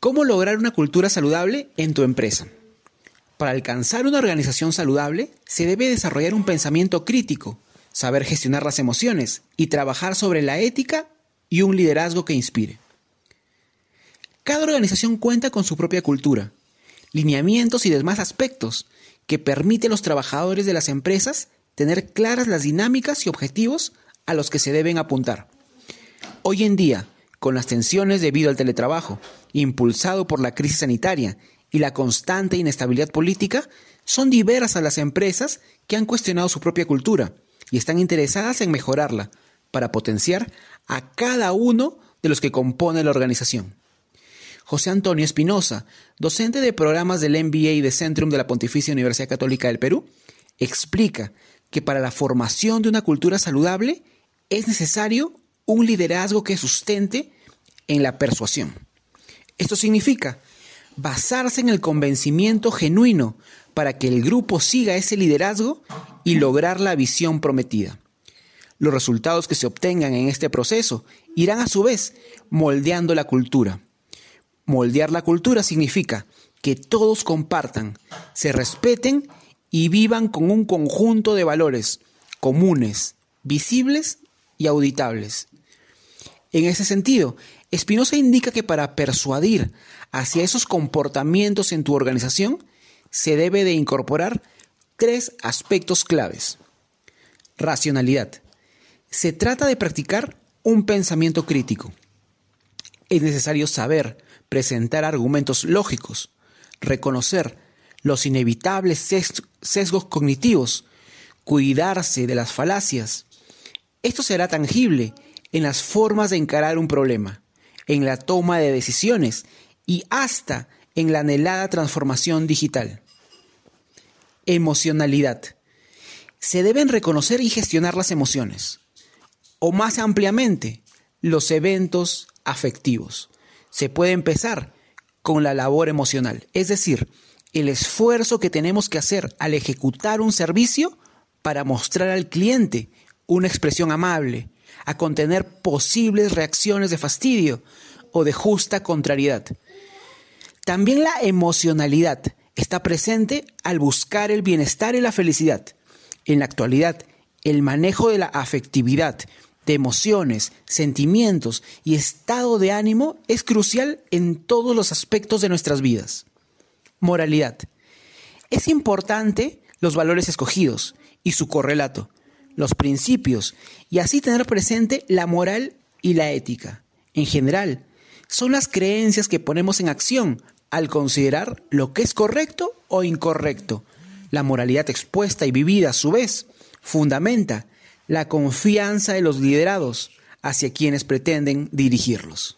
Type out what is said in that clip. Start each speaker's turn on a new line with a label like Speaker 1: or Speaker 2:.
Speaker 1: ¿Cómo lograr una cultura saludable en tu empresa? Para alcanzar una organización saludable, se debe desarrollar un pensamiento crítico, saber gestionar las emociones y trabajar sobre la ética y un liderazgo que inspire. Cada organización cuenta con su propia cultura, lineamientos y demás aspectos que permiten a los trabajadores de las empresas tener claras las dinámicas y objetivos a los que se deben apuntar. Hoy en día, con las tensiones debido al teletrabajo, impulsado por la crisis sanitaria y la constante inestabilidad política, son diversas las empresas que han cuestionado su propia cultura y están interesadas en mejorarla para potenciar a cada uno de los que compone la organización. José Antonio Espinosa, docente de programas del MBA de Centrum de la Pontificia Universidad Católica del Perú, explica que para la formación de una cultura saludable es necesario un liderazgo que sustente en la persuasión. Esto significa basarse en el convencimiento genuino para que el grupo siga ese liderazgo y lograr la visión prometida. Los resultados que se obtengan en este proceso irán a su vez moldeando la cultura. Moldear la cultura significa que todos compartan, se respeten y vivan con un conjunto de valores comunes, visibles y auditables. En ese sentido, Espinosa indica que para persuadir hacia esos comportamientos en tu organización, se debe de incorporar tres aspectos claves. Racionalidad. Se trata de practicar un pensamiento crítico. Es necesario saber presentar argumentos lógicos, reconocer los inevitables sesgos cognitivos, cuidarse de las falacias. Esto será tangible en las formas de encarar un problema en la toma de decisiones y hasta en la anhelada transformación digital. Emocionalidad. Se deben reconocer y gestionar las emociones, o más ampliamente, los eventos afectivos. Se puede empezar con la labor emocional, es decir, el esfuerzo que tenemos que hacer al ejecutar un servicio para mostrar al cliente una expresión amable, a contener posibles reacciones de fastidio o de justa contrariedad. También la emocionalidad está presente al buscar el bienestar y la felicidad. En la actualidad, el manejo de la afectividad, de emociones, sentimientos y estado de ánimo es crucial en todos los aspectos de nuestras vidas. Moralidad. Es importante los valores escogidos y su correlato, los principios, y así tener presente la moral y la ética. En general, son las creencias que ponemos en acción al considerar lo que es correcto o incorrecto. La moralidad expuesta y vivida a su vez fundamenta la confianza de los liderados hacia quienes pretenden dirigirlos.